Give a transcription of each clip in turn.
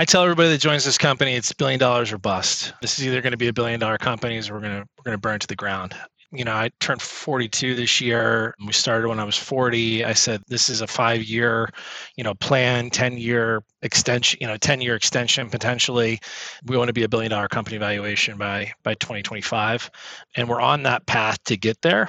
I tell everybody that joins this company, it's billion dollars or bust. This is either going to be a billion dollar company, or we're going to we're going to burn to the ground you know, I turned 42 this year. We started when I was 40. I said this is a 5-year, you know, plan, 10-year extension, you know, 10-year extension potentially. We want to be a billion dollar company valuation by by 2025, and we're on that path to get there.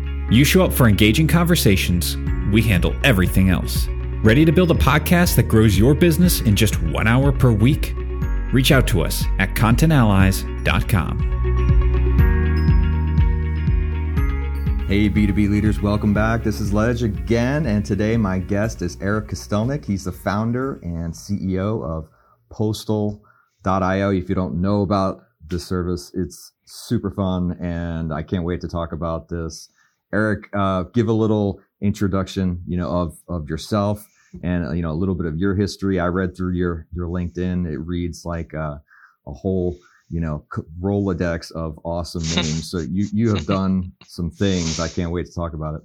You show up for engaging conversations, we handle everything else. Ready to build a podcast that grows your business in just one hour per week? Reach out to us at contentallies.com. Hey, B2B leaders, welcome back. This is Ledge again, and today my guest is Eric Kostelnik. He's the founder and CEO of Postal.io. If you don't know about this service, it's super fun, and I can't wait to talk about this. Eric, uh, give a little introduction, you know, of of yourself and you know a little bit of your history. I read through your your LinkedIn. It reads like uh, a whole you know rolodex of awesome names so you you have done some things i can't wait to talk about it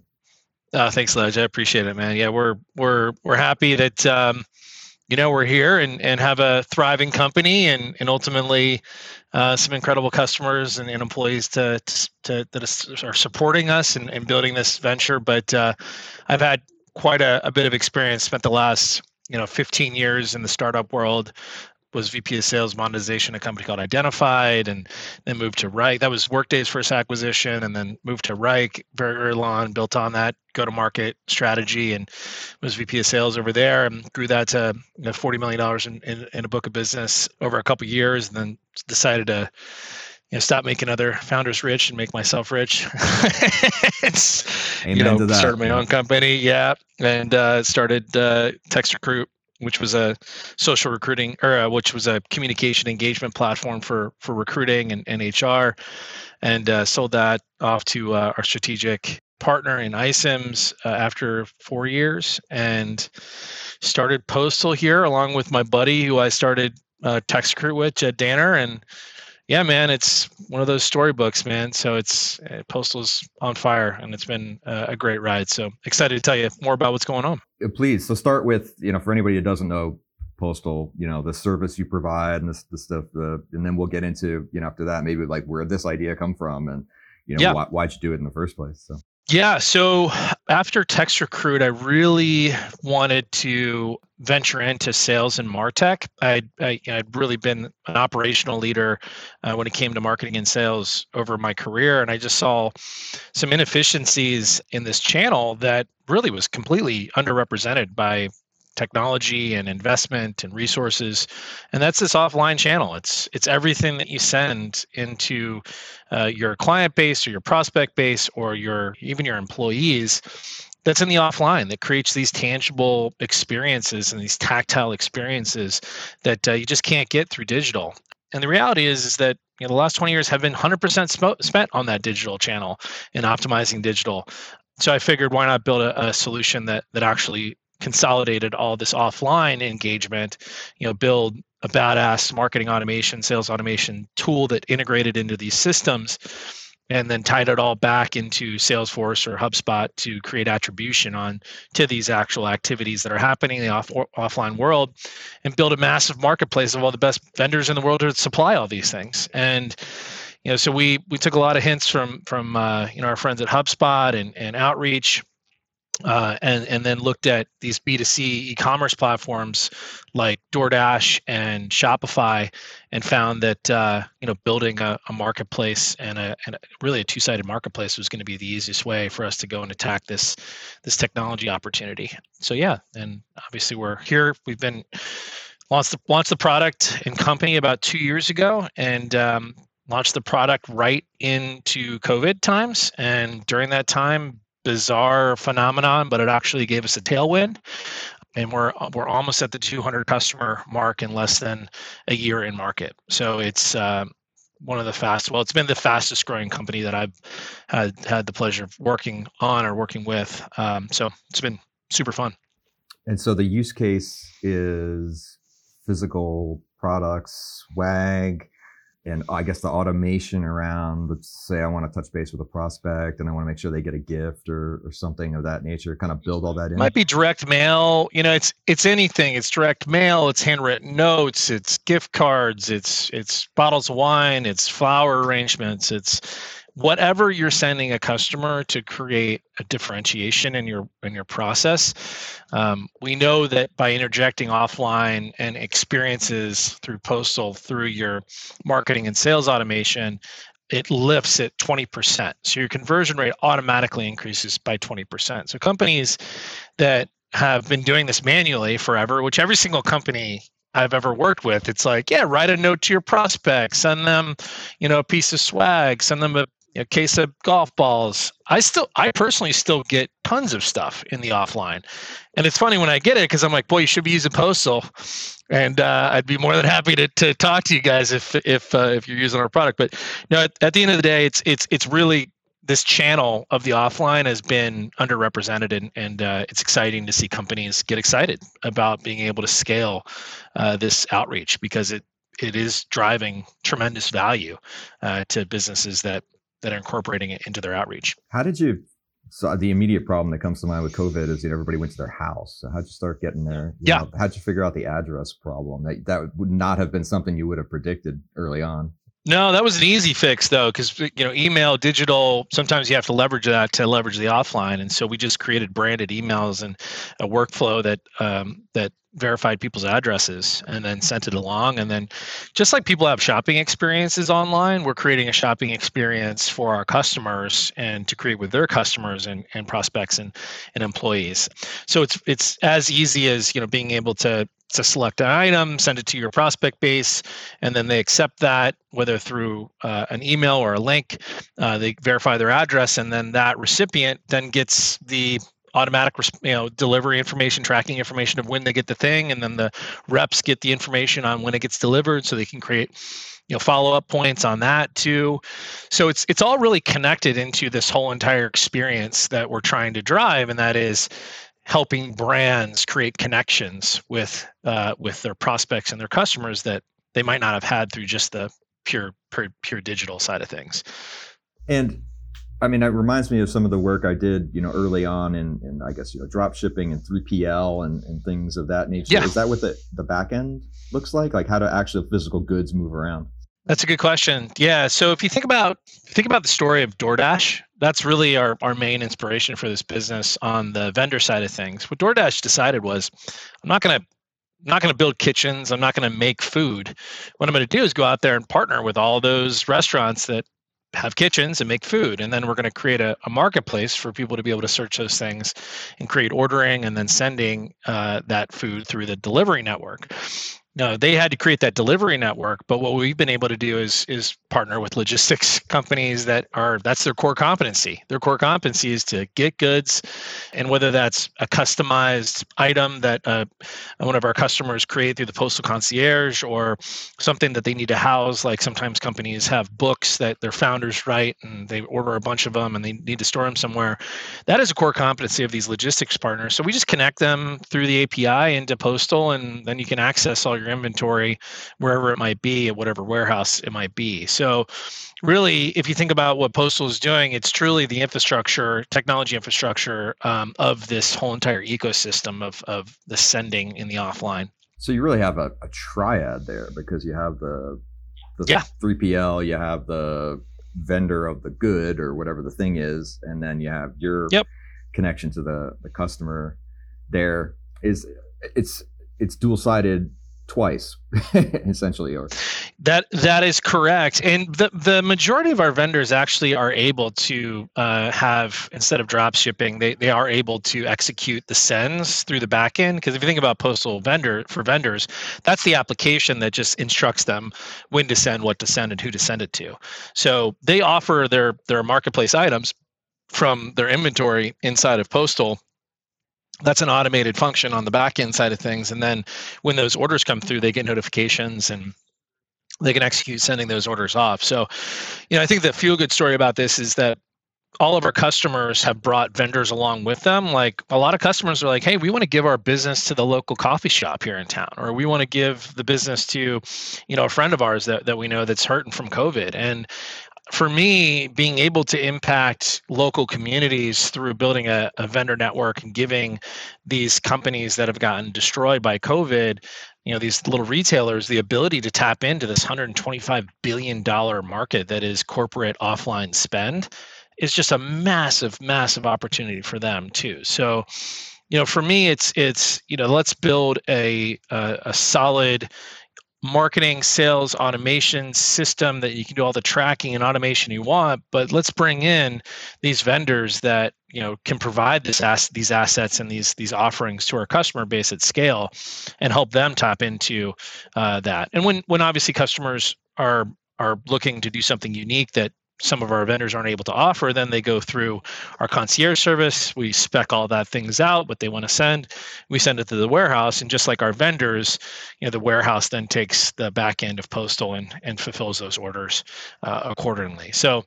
oh thanks Ledge. i appreciate it man yeah we're we're we're happy that um you know we're here and and have a thriving company and and ultimately uh, some incredible customers and, and employees to, to that are supporting us and, and building this venture. But uh, i've had quite a, a bit of experience spent the last you know 15 years in the startup world was VP of Sales Monetization, a company called Identified, and then moved to Wrike. That was Workday's first acquisition, and then moved to Wrike very early on, built on that go-to-market strategy, and was VP of Sales over there, and grew that to you know, forty million dollars in, in, in, a book of business over a couple years, and then decided to you know, stop making other founders rich and make myself rich. you know, started my own company, yeah, and uh, started uh, Text Recruit which was a social recruiting or uh, which was a communication engagement platform for for recruiting and, and HR, and uh, sold that off to uh, our strategic partner in iCIMS uh, after four years, and started Postal here along with my buddy who I started uh, Text Recruit with, Jed Danner, and yeah, man, it's one of those storybooks, man. So it's uh, Postal's on fire, and it's been uh, a great ride. So excited to tell you more about what's going on. Please, so start with you know for anybody who doesn't know Postal, you know the service you provide and this the stuff, uh, and then we'll get into you know after that maybe like where this idea come from and you know yeah. why, why'd you do it in the first place. So yeah. So after Text Recruit, I really wanted to venture into sales and Martech. I'd, I, would really been an operational leader uh, when it came to marketing and sales over my career. And I just saw some inefficiencies in this channel that really was completely underrepresented by technology and investment and resources. And that's this offline channel. It's it's everything that you send into uh, your client base or your prospect base or your even your employees that's in the offline that creates these tangible experiences and these tactile experiences that uh, you just can't get through digital. And the reality is is that you know, the last 20 years have been 100% sp- spent on that digital channel and optimizing digital. So I figured why not build a, a, solution that that actually consolidated all this offline engagement, you know, build a badass marketing automation, sales automation tool that integrated into these systems and then tied it all back into Salesforce or HubSpot to create attribution on to these actual activities that are happening in the off, offline world and build a massive marketplace of all the best vendors in the world to supply all these things. And you know, so we we took a lot of hints from from uh, you know our friends at HubSpot and and Outreach uh, and and then looked at these B2C e-commerce platforms like DoorDash and Shopify, and found that uh, you know building a, a marketplace and a, and a, really a two-sided marketplace was going to be the easiest way for us to go and attack this this technology opportunity. So yeah, and obviously we're here. We've been launched the, launched the product and company about two years ago, and um, launched the product right into COVID times. And during that time, bizarre phenomenon, but it actually gave us a tailwind. and we're we're almost at the 200 customer mark in less than a year in market. So it's uh, one of the fast. Well, it's been the fastest growing company that I've had had the pleasure of working on or working with. Um, so it's been super fun. And so the use case is physical products, swag, and I guess the automation around, let's say I want to touch base with a prospect and I want to make sure they get a gift or, or something of that nature, kind of build all that in. Might be direct mail. You know, it's it's anything. It's direct mail. It's handwritten notes. It's gift cards. It's it's bottles of wine. It's flower arrangements. It's whatever you're sending a customer to create a differentiation in your in your process um, we know that by interjecting offline and experiences through postal through your marketing and sales automation it lifts it 20% so your conversion rate automatically increases by 20% so companies that have been doing this manually forever which every single company I've ever worked with. It's like, yeah, write a note to your prospects, send them, you know, a piece of swag, send them a a case of golf balls. I still, I personally still get tons of stuff in the offline, and it's funny when I get it because I'm like, boy, you should be using postal, and uh, I'd be more than happy to, to talk to you guys if if uh, if you're using our product. But you know, at, at the end of the day, it's it's it's really this channel of the offline has been underrepresented and, and uh, it's exciting to see companies get excited about being able to scale uh, this outreach because it it is driving tremendous value uh, to businesses that that are incorporating it into their outreach. How did you? So the immediate problem that comes to mind with COVID is that everybody went to their house. So how'd you start getting there? You yeah. Know, how'd you figure out the address problem? That that would not have been something you would have predicted early on. No, that was an easy fix though, because you know, email, digital. Sometimes you have to leverage that to leverage the offline, and so we just created branded emails and a workflow that um, that verified people's addresses and then sent it along. And then, just like people have shopping experiences online, we're creating a shopping experience for our customers and to create with their customers and, and prospects and, and employees. So it's it's as easy as you know being able to to select an item, send it to your prospect base, and then they accept that, whether through uh, an email or a link. Uh, they verify their address, and then that recipient then gets the automatic you know delivery information tracking information of when they get the thing and then the reps get the information on when it gets delivered so they can create you know follow up points on that too so it's it's all really connected into this whole entire experience that we're trying to drive and that is helping brands create connections with uh, with their prospects and their customers that they might not have had through just the pure pure, pure digital side of things and I mean, it reminds me of some of the work I did, you know, early on in, in I guess, you know, drop shipping and 3PL and, and things of that nature. Yeah. Is that what the, the back end looks like? Like how do actual physical goods move around? That's a good question. Yeah. So if you think about think about the story of DoorDash, that's really our, our main inspiration for this business on the vendor side of things. What DoorDash decided was I'm not gonna not going to build kitchens. I'm not going to make food. What I'm going to do is go out there and partner with all those restaurants that have kitchens and make food. And then we're going to create a, a, marketplace for people to be able to search those things and create ordering and then sending uh, that food through the delivery network. No, they had to create that delivery network, but what we've been able to do is is partner with logistics companies that are that's their core competency. Their core competency is to get goods, and whether that's a customized item that uh, one of our customers create through the postal concierge, or something that they need to house. Like sometimes companies have books that their founders write, and they order a bunch of them, and they need to store them somewhere. That is a core competency of these logistics partners. So we just connect them through the API into postal, and then you can access all your your inventory wherever it might be at whatever warehouse it might be. So really, if you think about what Postal is doing, it's truly the infrastructure, technology infrastructure um, of this whole entire ecosystem of, of the sending in the offline. So you really have a, a triad there because you have the the yeah. 3PL, you have the vendor of the good or whatever the thing is, and then you have your yep. connection to the the customer. There is it's it's dual sided twice essentially or that that is correct. And the the majority of our vendors actually are able to uh, have instead of drop shipping they, they are able to execute the sends through the back end. Because if you think about postal vendor for vendors that's the application that just instructs them when to send what to send and who to send it to. So they offer their their marketplace items from their inventory inside of postal that's an automated function on the back end side of things and then when those orders come through they get notifications and they can execute sending those orders off so you know i think the feel good story about this is that all of our customers have brought vendors along with them. Like a lot of customers are like, hey, we want to give our business to the local coffee shop here in town, or we want to give the business to, you know, a friend of ours that, that we know that's hurting from COVID. And for me, being able to impact local communities through building a, a vendor network and giving these companies that have gotten destroyed by COVID you know these little retailers the ability to tap into this 125 billion dollar market that is corporate offline spend is just a massive, massive opportunity for them too. So, you know, for me, it's it's you know, let's build a a, a solid marketing sales automation system that you can do all the tracking and automation you want but let's bring in these vendors that you know can provide this ass- these assets and these these offerings to our customer base at scale and help them tap into uh, that. And when when obviously customers are are looking to do something unique that some of our vendors aren't able to offer, then they go through our concierge service. We spec all that things out, what they want to send. We send it to the warehouse, and just like our vendors, you know, the warehouse then takes the back end of postal and and fulfills those orders uh, accordingly. So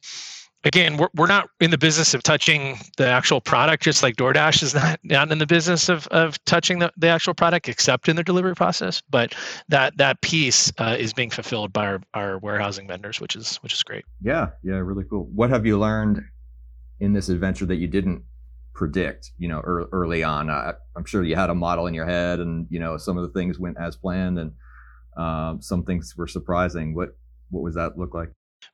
again, we're, we're not in the business of touching the actual product, just like DoorDash is not, not in the business of, of touching the, the actual product except in the delivery process. But that that piece uh, is being fulfilled by our, our warehousing vendors, which is which is great. Yeah, yeah, really cool. What have you learned in this adventure that you didn't predict, you know, early on? Uh, I'm sure you had a model in your head and, you know, some of the things went as planned and um, some things were surprising. What, what was that look like?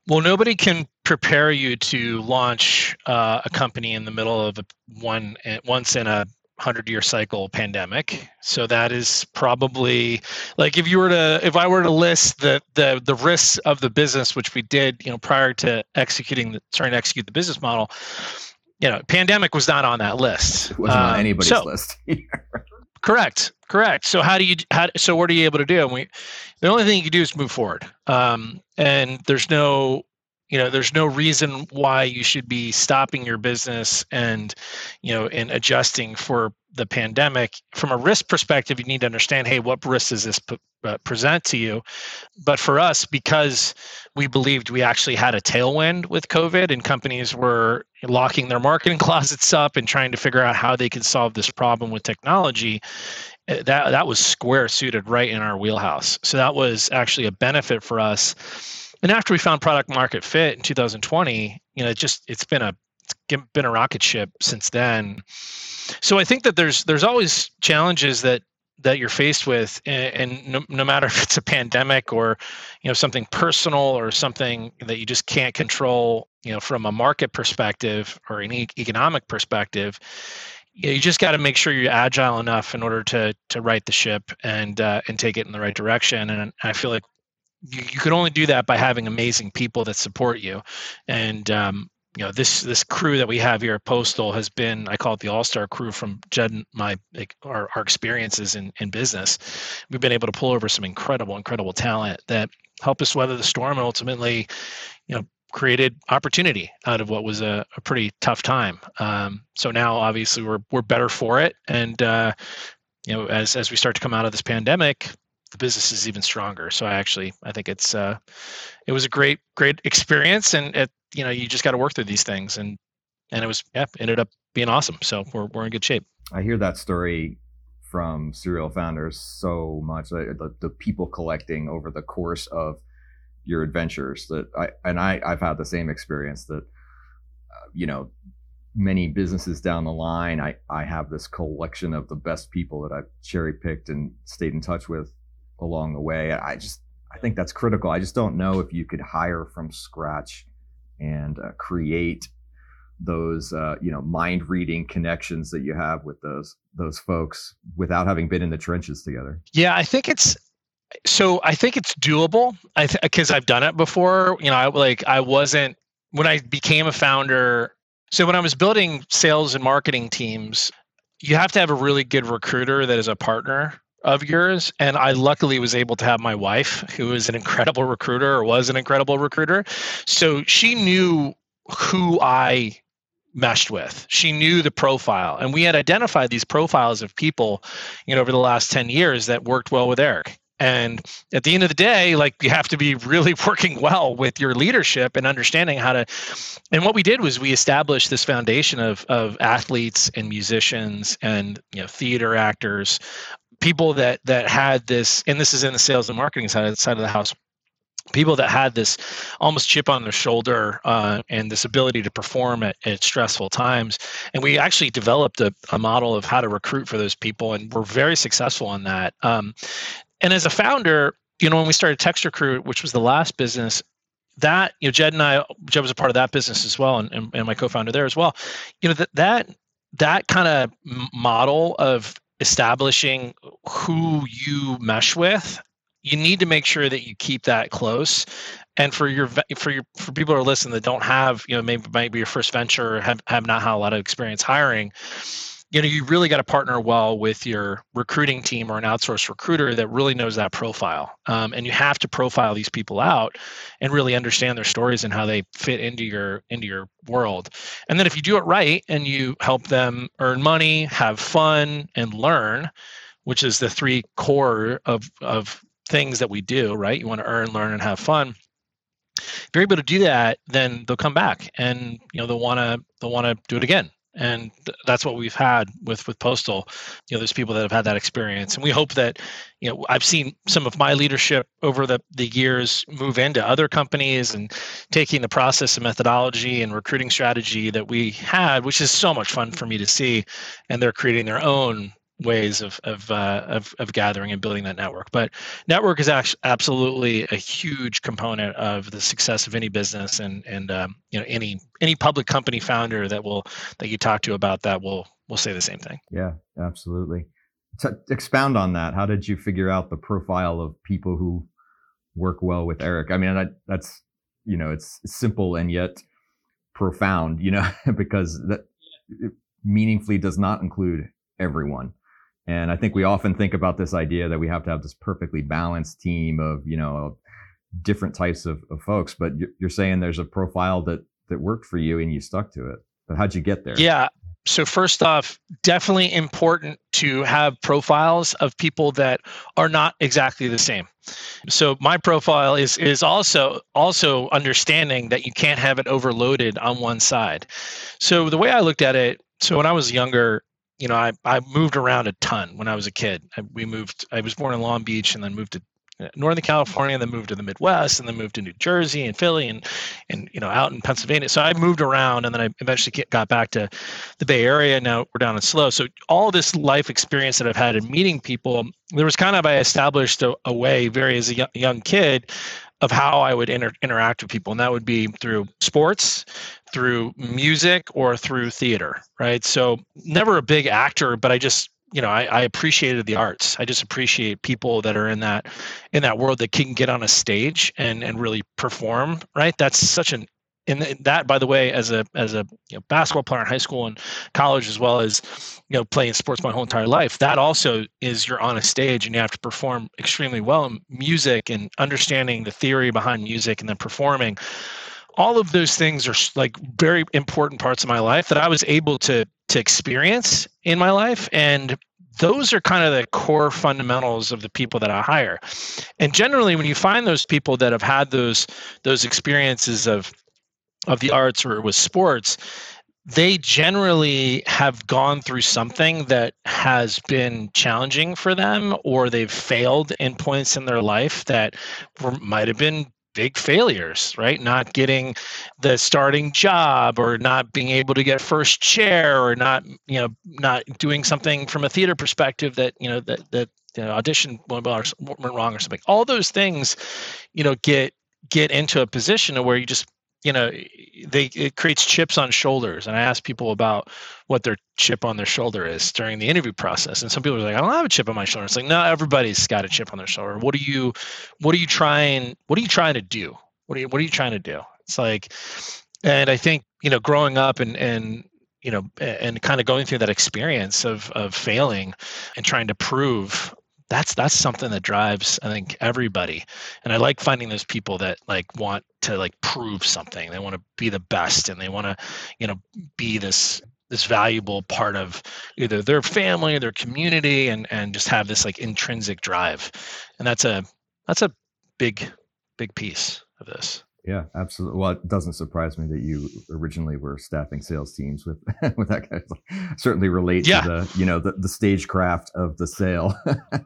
Well, nobody can prepare you to launch uh, a company in the middle of a one eh, once in a hundred year cycle pandemic. So that is probably like if you were to if I were to list the the the risks of the business, which we did, you know, prior to executing the starting to execute the business model, you know, pandemic was not on that list. It wasn't um, on anybody's so, list. correct. Correct. So how do you how so what are you able to do? And we the only thing you can do is move forward. Um, and there's no you know there's no reason why you should be stopping your business and you know and adjusting for the pandemic from a risk perspective you need to understand hey what risk does this p- uh, present to you but for us because we believed we actually had a tailwind with covid and companies were locking their marketing closets up and trying to figure out how they could solve this problem with technology Eh, that that was square suited right in our wheelhouse. So that was actually a benefit for us. And after we found product market fit in 2020, you know, it just it's been a it's been a rocket ship since then. So I think that there's there's always challenges that that you're faced with and, no, no, matter if it's a pandemic or you know something personal or something that you just can't control you know from a market perspective or an e- economic perspective you, know, you just got to make sure you're agile enough in order to to right the ship and uh, and take it in the right direction. And I feel like you, you can only do that by having amazing people that support you. And um, you know this this crew that we have here at Postal has been I call it the all star crew from Jed and my our, our experiences in in business. We've been able to pull over some incredible incredible talent that help us weather the storm and ultimately you know created opportunity out of what was a, a pretty tough time. Um, so now, obviously, we're we're better for it, and uh, you know, as as we start to come out of this pandemic, the business is even stronger. So I actually I think it's uh, it was a great great experience, and it, you know, you just got to work through these things, and and it was yeah, ended up being awesome. So we're we're in good shape. I hear that story from serial founders so much. The, the people collecting over the course of your adventures that I and I I've had the same experience that uh, you know many businesses down the line I I have this collection of the best people that I've cherry picked and stayed in touch with along the way. I just I think that's critical. I just don't know if you could hire from scratch and uh, create those uh, you know mind reading connections that you have with those those folks without having been in the trenches together. Yeah i think it's so I think it's doable. I because th- I've done it before. You know, I like I wasn't when I became a founder. So when I was building sales and marketing teams, you have to have a really good recruiter that is a partner of yours. And I luckily was able to have my wife, who is an incredible recruiter or was an incredible recruiter. So she knew who I meshed with. She knew the profile. And we had identified these profiles of people, you know, over the last 10 years that worked well with Eric. And at the end of the day, like you have to be really working well with your leadership and understanding how to. And what we did was we established this foundation of of athletes and musicians and you know theater actors, people that that had this. And this is in the sales and marketing side side of the house people that had this almost chip on their shoulder uh, and this ability to perform at, at stressful times and we actually developed a, a, model of how to recruit for those people and we're very successful on that um, and as a founder you know when we started TextRecruit which was the last business that you know jed and i jed was a part of that business as well and, and, and my co-founder there as well. You know that that that kind of model of establishing who you mesh with you need to make sure that you keep that close. And for your for your for people who are listening that don't have you know maybe might be your first venture have, have not had a lot of experience hiring you know you really got to partner well with your recruiting team or an outsourced recruiter that really knows that profile um, and you have to profile these people out and really understand their stories and how they fit into your into your world and then if you do it right and you help them earn money have fun and learn which is the three core of of things that we do, right? You want to earn, learn, and have fun. If you're able to do that, then they'll come back and you know they'll want to they'll want to do it again. And th- that's what we've had with with Postal. You know, there's people that have had that experience, and we hope that you know I've seen some of my leadership over the the years move into other companies and taking the process and methodology and recruiting strategy that we had, which is so much fun for me to see, and they're creating their own ways of of, uh, of of gathering and building that network. But network is actually absolutely a huge component of the success of any business, and and um, you know any any public company founder that will that you talk to about that will will say the same thing. Yeah, absolutely. Expound on that, how did you figure out the profile of people who work well with Eric? I mean, that, that's you know, it's simple and yet profound. You know, because that meaningfully does not include everyone. And I think we often think about this idea that we have to have this perfectly balanced team of, you know, different types of, of folks. But you're saying there's a profile that that worked for you and you stuck to it. But how'd you get there? Yeah. So first off, definitely important to have profiles of people that are not exactly the same. So my profile is is also also understanding that you can't have it overloaded on one side. So the way I looked at it, so when I was younger, you know, I, I moved around a ton when I was a kid. I, we moved, I was born in Long Beach and then moved to uh, Northern California, and then moved to the Midwest, and then moved to New Jersey and Philly, and and you know out in Pennsylvania. So I moved around, and then I eventually get, got back to the Bay Area. Now we're down in SLO. So all this life experience that I've had in meeting people, there was kind of I established a, a way, very as a young, young kid, of how I would inter- interact with people, and that would be through sports, through music or through theater, right? So never a big actor, but I just you know I, I, appreciated the arts i just appreciate people that are in that in that world that can get on a stage and and really perform right that's such an and that by the way as a as a you know, basketball player in high school and college as well as you know playing sports my whole entire life that also is you're on a stage and you have to perform extremely well in music and understanding the theory behind music and then performing all of those things are like very important parts of my life that I was able to to experience in my life and those are kind of the core fundamentals of the people that I hire. And generally when you find those people that have had those those experiences of of the arts or with sports, they generally have gone through something that has been challenging for them or they've failed in points in their life that might have been big failures, right? Not getting the starting job or not being able to get first chair or not, you know, not doing something from a theater perspective that, you know, that, that, you know, audition went wrong or something. All those things, you know, get, get into a position where you just you know they it creates chips on shoulders and i ask people about what their chip on their shoulder is during the interview process and some people are like i don't have a chip on my shoulder. It's like no everybody's got a chip on their shoulder. What are you what are you trying what are you trying to do? What are you what are you trying to do? It's like and i think you know growing up and and you know and kind of going through that experience of of failing and trying to prove that's that's something that drives i think everybody and i like finding those people that like want to like prove something. They want to be the best, and they want to, you know, be this this valuable part of either their family or their community, and and just have this like intrinsic drive. And that's a that's a big big piece of this. Yeah, absolutely. Well, it doesn't surprise me that you originally were staffing sales teams with with that guy. Certainly relate yeah. to the you know the, the stagecraft of the sale.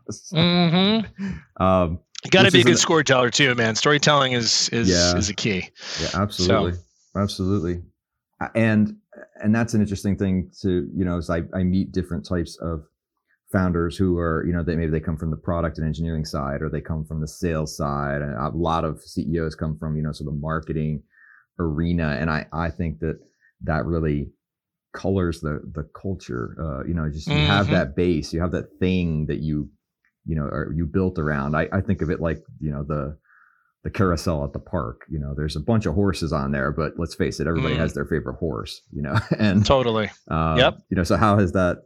so, mm-hmm. um, got to be a good storyteller too, man. Storytelling is is yeah. is a key. Yeah, absolutely, so. absolutely. And and that's an interesting thing to you know as I, I meet different types of founders who are you know they maybe they come from the product and engineering side or they come from the sales side. And a lot of ceos come from you know sort of the marketing arena. And i i think that that really colors the the culture. Uh, you know just you mm-hmm. have that base you have that thing that you you know or you built around. I, I think of it like you know the the carousel at the park. You know there's a bunch of horses on there but let's face it everybody mm. has their favorite horse you know? And totally. um, yep. you know so how has that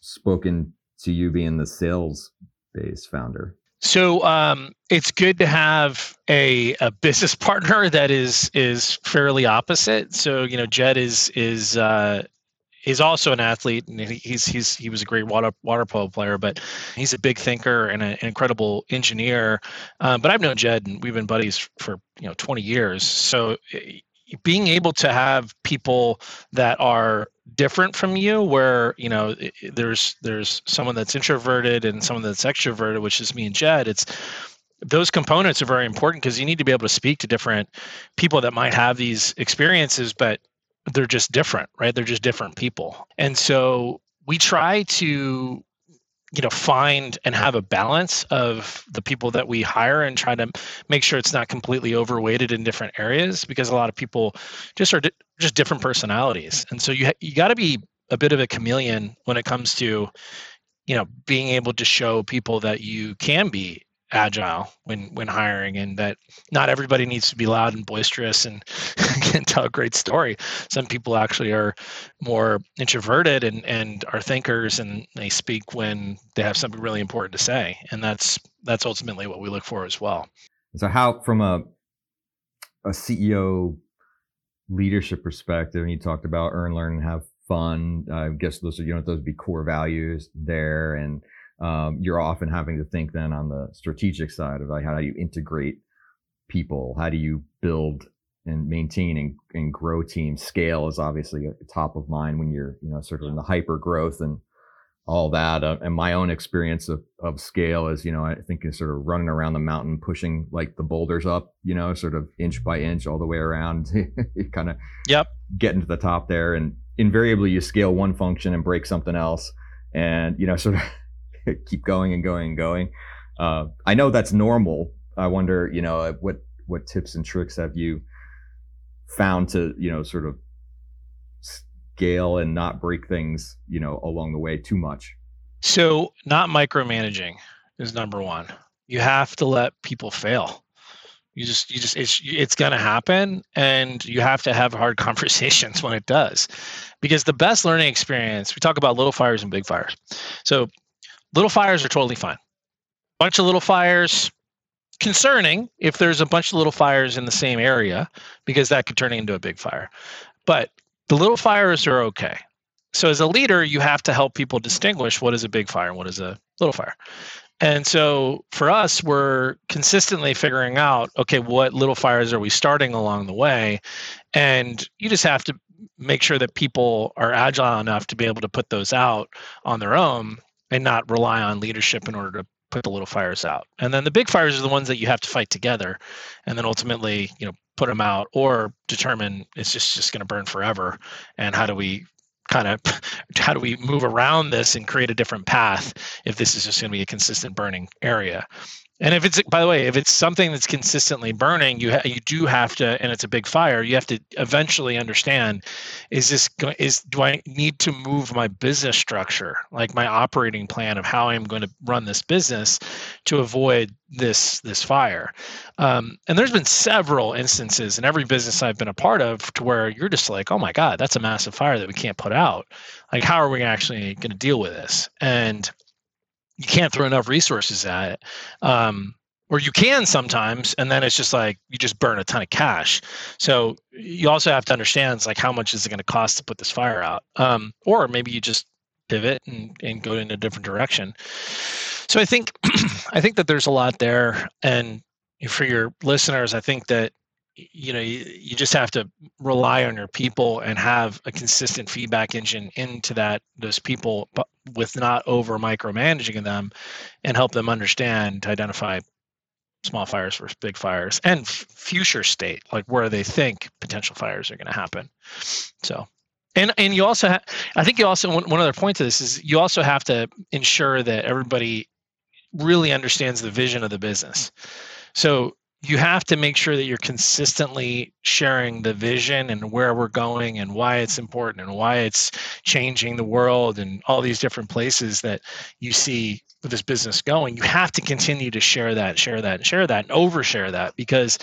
spoken to you being the sales based founder? So um, it's good to have a, a business partner that is is fairly opposite. So you know, Jed is is uh, is also an athlete, and he's he's he was a great water water polo player, but he's a big thinker and a, an incredible engineer. Um, but I've known Jed, and we've been buddies for you know 20 years. So being able to have people that are different from you where you know there's there's someone that's introverted and someone that's extroverted which is me and jed it's those components are very important because you need to be able to speak to different people that might have these experiences but they're just different right? They're just different people. And so we try to you know find and have a balance of the people that we hire and try to make sure it's not completely overweighted in different areas because a lot of people just are di- just different personalities. And so you ha- you got to be a bit of a chameleon when it comes to you know being able to show people that you can be agile when when hiring and that not everybody needs to be loud and boisterous and can tell a great story. Some people actually are more introverted and and are thinkers and they speak when they have something really important to say. And that's that's ultimately what we look for as well. So how from a a ceo leadership perspective and you talked about earn learn and have fun. I guess those are you know those would be core values there. And um, you're often having to think then on the strategic side of like how do you integrate people? How do you build and maintain and, and grow teams? Scale is obviously top of mind when you're you know sort of in the hyper growth and all that uh, and my own experience of, of scale is you know i think is sort of running around the mountain pushing like the boulders up you know sort of inch by inch all the way around kind of yep. getting to the top there and invariably you scale one function and break something else and you know sort of keep going and going and going. Uh, I know that's normal. I wonder, you know, what what tips and tricks have you found to, you know, sort of scale and not break things, you know, along the way too much? So, not micromanaging is number one. You have to let people fail. You just, you just, it's, it's going to happen, and you have to have hard conversations when it does, because the best learning experience. We talk about little fires and big fires. So, Little fires are totally fine. Bunch of little fires, concerning if there's a bunch of little fires in the same area because that could turn into a big fire. But the little fires are okay. So as a leader, you have to help people distinguish what is a big fire and what is a little fire. And so for us, we're consistently figuring out okay, what little fires are we starting along the way? And you just have to make sure that people are agile enough to be able to put those out on their own and not rely on leadership in order to put the little fires out. And then the big fires are the ones that you have to fight together and then ultimately, you know, put them out or determine it's just just going to burn forever and how do we kind of how do we move around this and create a different path if this is just going to be a consistent burning area and if it's by the way, if it's something that's consistently burning, you ha- you do have to, and it's a big fire. You have to eventually understand: is this? Is do I need to move my business structure, like my operating plan of how I'm going to run this business, to avoid this this fire? Um, and there's been several instances in every business I've been a part of to where you're just like, oh my god, that's a massive fire that we can't put out. Like, how are we actually going to deal with this? And you can't throw enough resources at it. Um, or you can sometimes and then it's just like you just burn a ton of cash. So you also have to understand like how much is it going to cost to put this fire out? Um, or maybe you just pivot and, and go in a different direction. So i think i think that there's a lot there and for your listeners i think that you know you, you just have to rely on your people and have a consistent feedback engine into that those people but with not over micromanaging them and help them understand to identify small fires versus big fires and f- future state like where they think potential fires are going to happen. So and and you also have i think you also one, one other point to this is you also have to ensure that everybody really understands the vision of the business. So you have to make sure that you're consistently sharing the vision and where we're going and why it's important and why it's changing the world and all these different places that you see this business going. You have to continue to share that, share that, share that, and overshare that because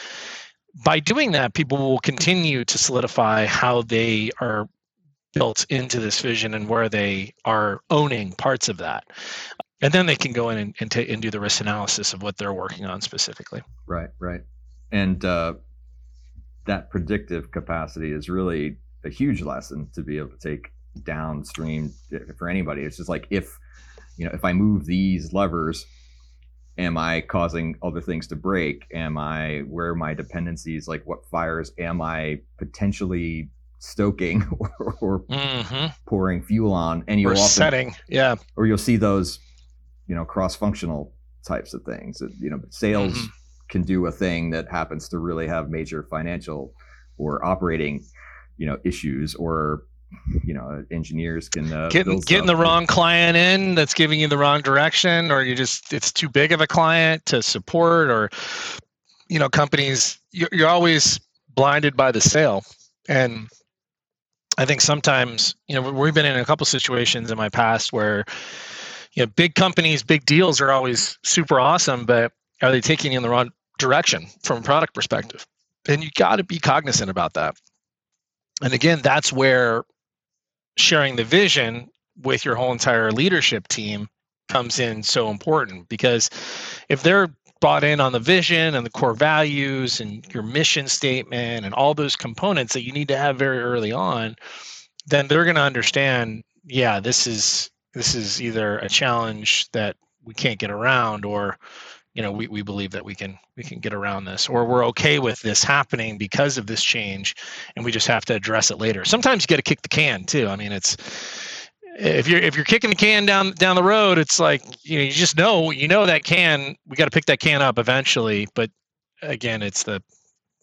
by doing that, people will continue to solidify how they are built into this vision and where they are owning parts of that and then they can go in and, and, t- and do the risk analysis of what they're working on specifically. Right right. And uh, that predictive capacity is really a huge lesson to be able to take downstream for anybody. It's just like if you know if i move these levers am i causing other things to break? Am i where are my dependencies? Like what fires am i potentially stoking or, or mm-hmm. pouring fuel on? And you're setting yeah. or you'll see those you know cross functional types of things. You know, sales mm-hmm. can do a thing that happens to really have major financial or operating you know issues or you know engineers can uh, getting getting the wrong client in that's giving you the wrong direction or you just it's too big of a client to support or you know companies you're, you're always blinded by the sale and i think sometimes you know we've been in a couple situations in my past where you know, big companies, big deals are always super awesome, but are they taking you in the wrong direction from a product perspective? And you got to be cognizant about that. And again, that's where sharing the vision with your whole entire leadership team comes in so important because if they're bought in on the vision and the core values and your mission statement and all those components that you need to have very early on, then they're going to understand, yeah, this is this is either a challenge that we can't get around or you know we, we believe that we can we can get around this or we're okay with this happening because of this change and we just have to address it later. Sometimes you got to kick the can too. I mean it's if you're if you're kicking the can down down the road it's like you know you just know you know that can we got to pick that can up eventually but again it's the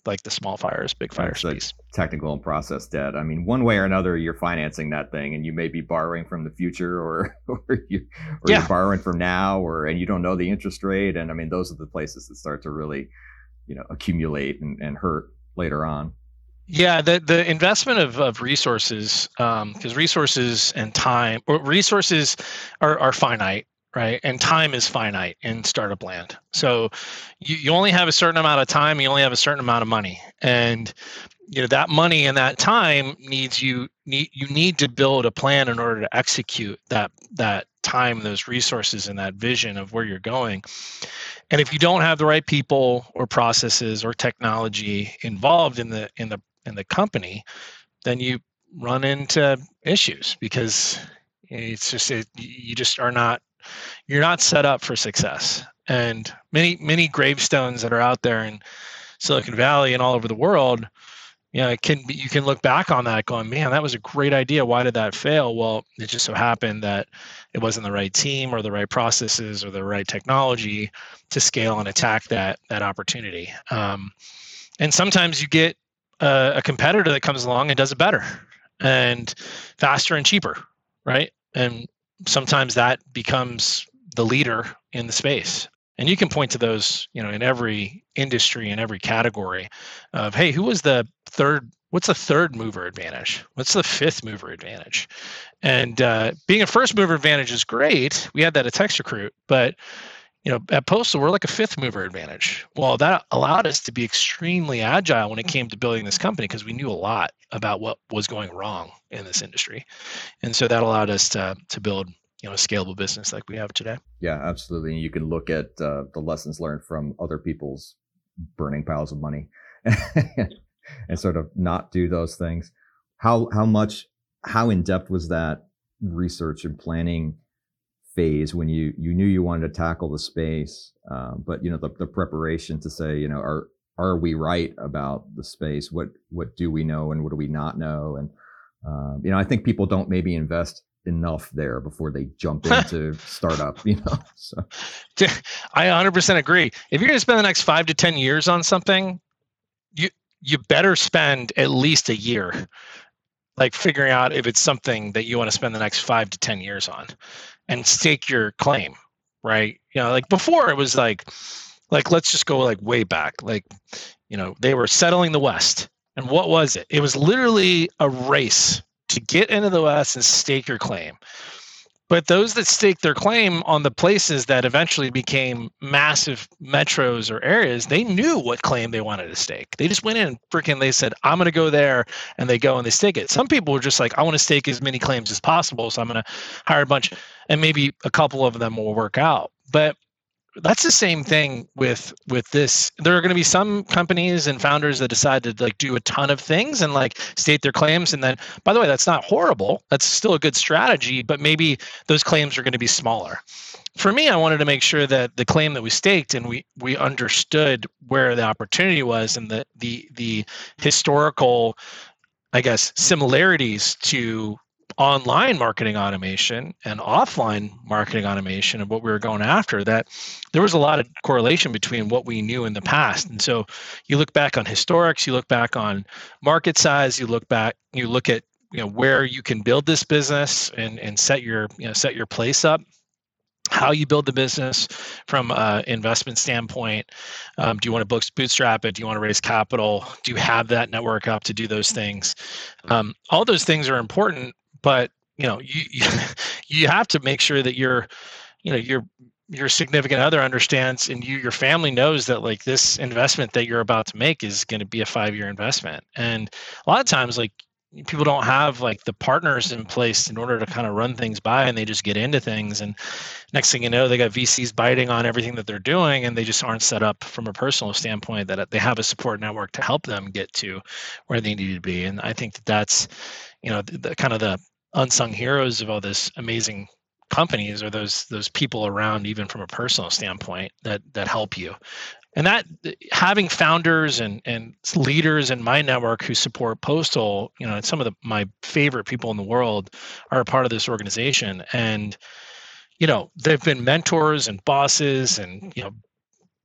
like the small fires, big fires piece. Technical and process debt. I mean, one way or another, you're financing that thing, and you may be borrowing from the future, or or, you, or yeah. you're borrowing from now, or and you don't know the interest rate. And I mean, those are the places that start to really, you know, accumulate and, and hurt later on. Yeah, the the investment of, of resources, because um, resources and time, or resources are, are finite, right? And time is finite in startup land. So you, you only have a certain amount of time, you only have a certain amount of money. And you know that money and that time needs you need you need to build a plan in order to execute that that time those resources and that vision of where you're going and if you don't have the right people or processes or technology involved in the in the in the company then you run into issues because it's just it, you just are not you're not set up for success. And many many gravestones that are out there in Silicon Valley and all over the world, you know, it can be, you can look back on that going, man, that was a great idea. Why did that fail? Well, it just so happened that it wasn't the right team or the right processes or the right technology to scale and attack that that opportunity. Um, and sometimes you get a, a competitor that comes along and does it better and faster and cheaper, right? And sometimes that becomes the leader in the space. And you can point to those you know in every industry in every category of hey who was the third what's the third mover advantage? What's the fifth mover advantage? And uh, being a first mover advantage is great. We had that at TextRecruit but you know at postal we're like a fifth mover advantage well that allowed us to be extremely agile when it came to building this company because we knew a lot about what was going wrong in this industry and so that allowed us to to build you know a scalable business like we have today. Yeah, absolutely. And you can look at uh, the lessons learned from other people's burning piles of money and sort of not do those things. How how much how in depth was that research and planning phase when you you knew you wanted to tackle the space, uh, but you know the, the preparation to say you know are are we right about the space? What what do we know and what do we not know? And um, you know I think people don't maybe invest enough there before they jump into startup. You know, so I 100% agree. If you're going to spend the next five to ten years on something, you you better spend at least a year like figuring out if it's something that you want to spend the next five to ten years on and stake your claim right? You know like before it was like like let's just go like way back like you know they were settling the west. And what was it? It was literally a race to get into the west and stake your claim but those that staked their claim on the places that eventually became massive metros or areas, they knew what claim they wanted to stake. They just went in and freaking they said, I'm going to go there. And they go and they stake it. Some people were just like, I want to stake as many claims as possible. So I'm going to hire a bunch and maybe a couple of them will work out. But that's the same thing with with this. There are going to be some companies and founders that decide to like do a ton of things and like state their claims and then by the way that's not horrible. That's still a good strategy but maybe those claims are going to be smaller. For me i wanted to make sure that the claim that we staked and we we understood where the opportunity was and the the the historical i guess similarities to online marketing automation and offline marketing automation and what we were going after that there was a lot of correlation between what we knew in the past and so you look back on historics you look back on market size you look back you look at you know where you can build this business and and set your you know set your place up how you build the business from an investment standpoint. Um, do you want to bootstrap it? Do you want to raise capital? Do you have that network up to do those things? Um, all those things are important, but you know you you have to make sure that your you know your your significant other understands and you your family knows that like this investment that you're about to make is going to be a five year investment. And a lot of times like people don't have like the partners in place in order to kind of run things by and they just get into things. And next thing you know they got vcs biting on everything that they're doing and they just aren't set up from a personal standpoint that they have a support network to help them get to where they need to be. And i think that that's you know the, the kind of the unsung heroes of all this amazing companies or those those people around even from a personal standpoint that that help you. And that having founders and and leaders in my network who support postal you know some of the, my favorite people in the world are a part of this organization. And you know they've been mentors and bosses and you know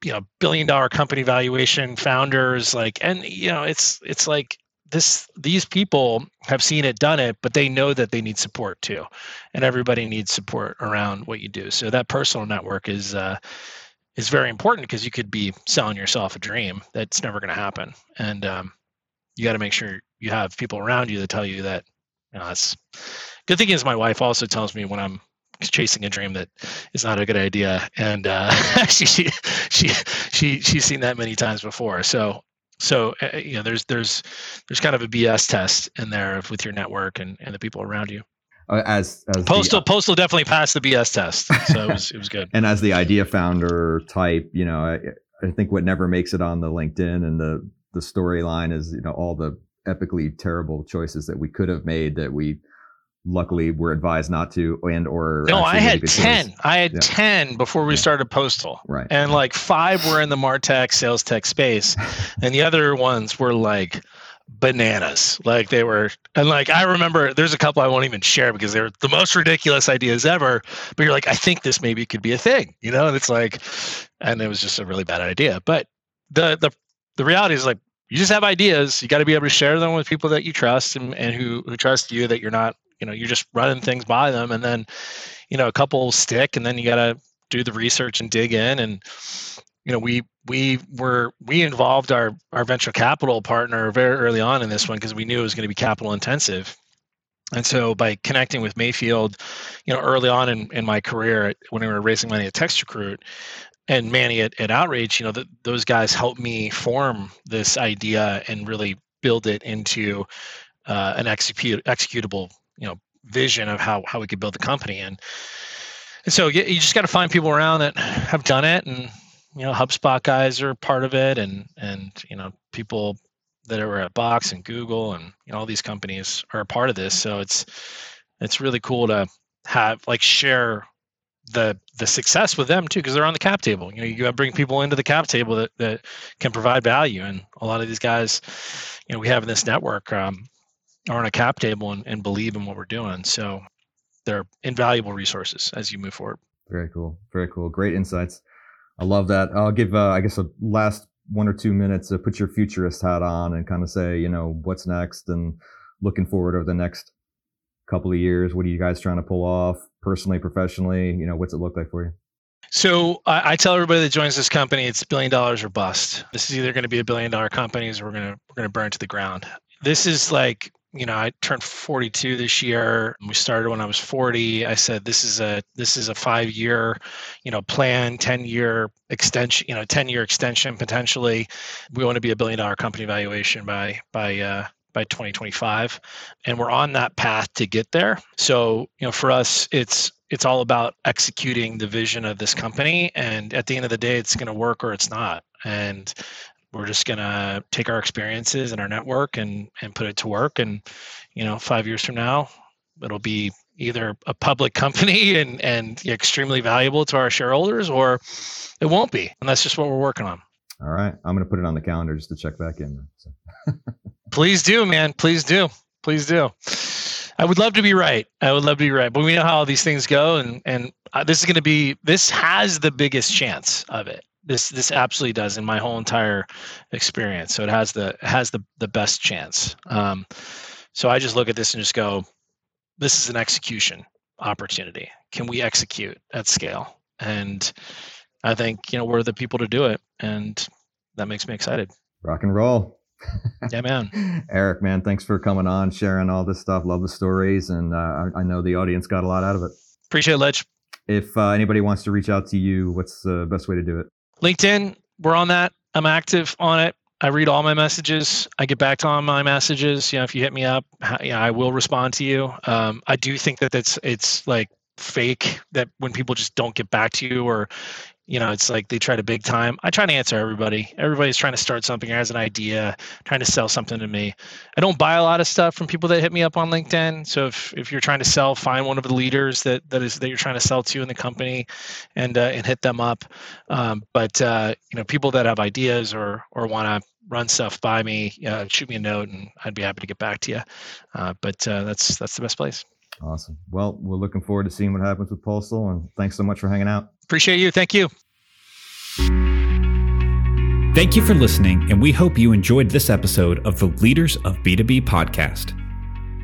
you know billion dollar company valuation founders like and you know it's it's like this these people have seen it done it but they know that they need support too. And everybody needs support around what you do. So that personal network is uh, is very important because you could be selling yourself a dream that's never going to happen. And um, you got to make sure you have people around you that tell you that you know that's good thing is my wife also tells me when i'm chasing a dream that is not a good idea. And uh, she, she she she she's seen that many times before. So so uh, you know there's there's there's kind of a bs test in there with your network and, and the people around you. Uh, as, as postal the, postal definitely passed the bs test so it was it was good. And as the idea founder type you know I, I think what never makes it on the linkedin and the the storyline is you know all the epically terrible choices that we could have made that we luckily we're advised not to and or no i had 10 choice. i had yeah. 10 before we yeah. started postal. Right. And like five were in the martech sales tech space and the other ones were like bananas. Like they were and like i remember there's a couple i won't even share because they're the most ridiculous ideas ever but you're like i think this maybe could be a thing you know? And it's like and it was just a really bad idea. But the the the reality is like you just have ideas. You got to be able to share them with people that you trust and, and who who trust you that you're not you know you're just running things by them and then you know a couple stick and then you got to do the research and dig in. And you know we we were we involved our our venture capital partner very early on in this one because we knew it was going to be capital intensive. And so by connecting with mayfield you know early on in, in my career when we were raising money at TextRecruit and manny at, at outreach you know the, those guys helped me form this idea and really build it into uh, an execute executable you know vision of how how we could build the company. And and so you, you just got to find people around that have done it and you know HubSpot guys are part of it and and you know people that are at Box and Google and you know all these companies are a part of this. So it's it's really cool to have like share the the success with them too because they're on the cap table. You know you got to bring people into the cap table that, that can provide value. And a lot of these guys you know we have in this network um, are on a cap table and, and believe in what we're doing so they're invaluable resources as you move forward very cool very cool great insights i love that i'll give uh, i guess a last one or two minutes to put your futurist hat on and kind of say you know what's next and looking forward over the next couple of years what are you guys trying to pull off personally, professionally? You know, what's it look like for you? So I, I, tell everybody that joins this company, it's billion dollars or bust. This is either going to be a billion dollar company, or we're going to we're going to burn to the ground. This is like you know I turned 42 this year. We started when I was 40. I said this is a this is a five year, you know, plan, 10 year extension, you know, 10 year extension potentially. We want to be a billion dollar company valuation by by uh, by 2025 and we're on that path to get there so you know for us it's it's all about executing the vision of this company and at the end of the day it's going to work or it's not and we're just going to take our experiences and our network and and put it to work and you know 5 years from now it'll be either a public company and and extremely valuable to our shareholders or it won't be and that's just what we're working on all right i'm going to put it on the calendar just to check back in so. Please do, man. Please do. Please do. I would love to be right. I would love to be right, but we know how these things go, and and uh, this is going to be. This has the biggest chance of it. This this absolutely does in my whole entire experience. So it has the has the the best chance. Um, so I just look at this and just go, this is an execution opportunity. Can we execute at scale? And I think you know we're the people to do it, and that makes me excited. Rock and roll yeah, man. Eric, man, thanks for coming on, sharing all this stuff. Love the stories, and uh, I, I, know the audience got a lot out of it. Appreciate it, Ledge. If uh, anybody wants to reach out to you, what's the best way to do it? LinkedIn. We're on that. I'm active on it. I read all my messages. I get back to all my messages. You know, if you hit me up, yeah, I will respond to you. Um, I do think that it's it's like fake that when people just don't get back to you or you know it's like they try to big time. I try to answer everybody. Everybody's trying to start something or has an idea trying to sell something to me. I don't buy a lot of stuff from people that hit me up on linkedin. So if, if you're trying to sell find one of the leaders that that is that you're trying to sell to in the company and uh, and hit them up. Um, but uh, you know people that have ideas or or want to run stuff by me uh, shoot me a note and i'd be happy to get back to you uh, but uh, that's that's the best place Awesome. Well, we're looking forward to seeing what happens with Postal, and thanks so much for hanging out. Appreciate you. Thank you. Thank you for listening, and we hope you enjoyed this episode of the Leaders of B2B podcast.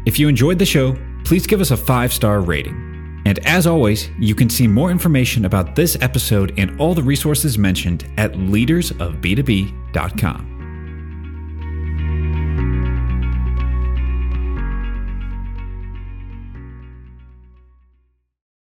If you enjoyed the show, please give us a five star rating. And as always, you can see more information about this episode and all the resources mentioned at leadersofb2b.com.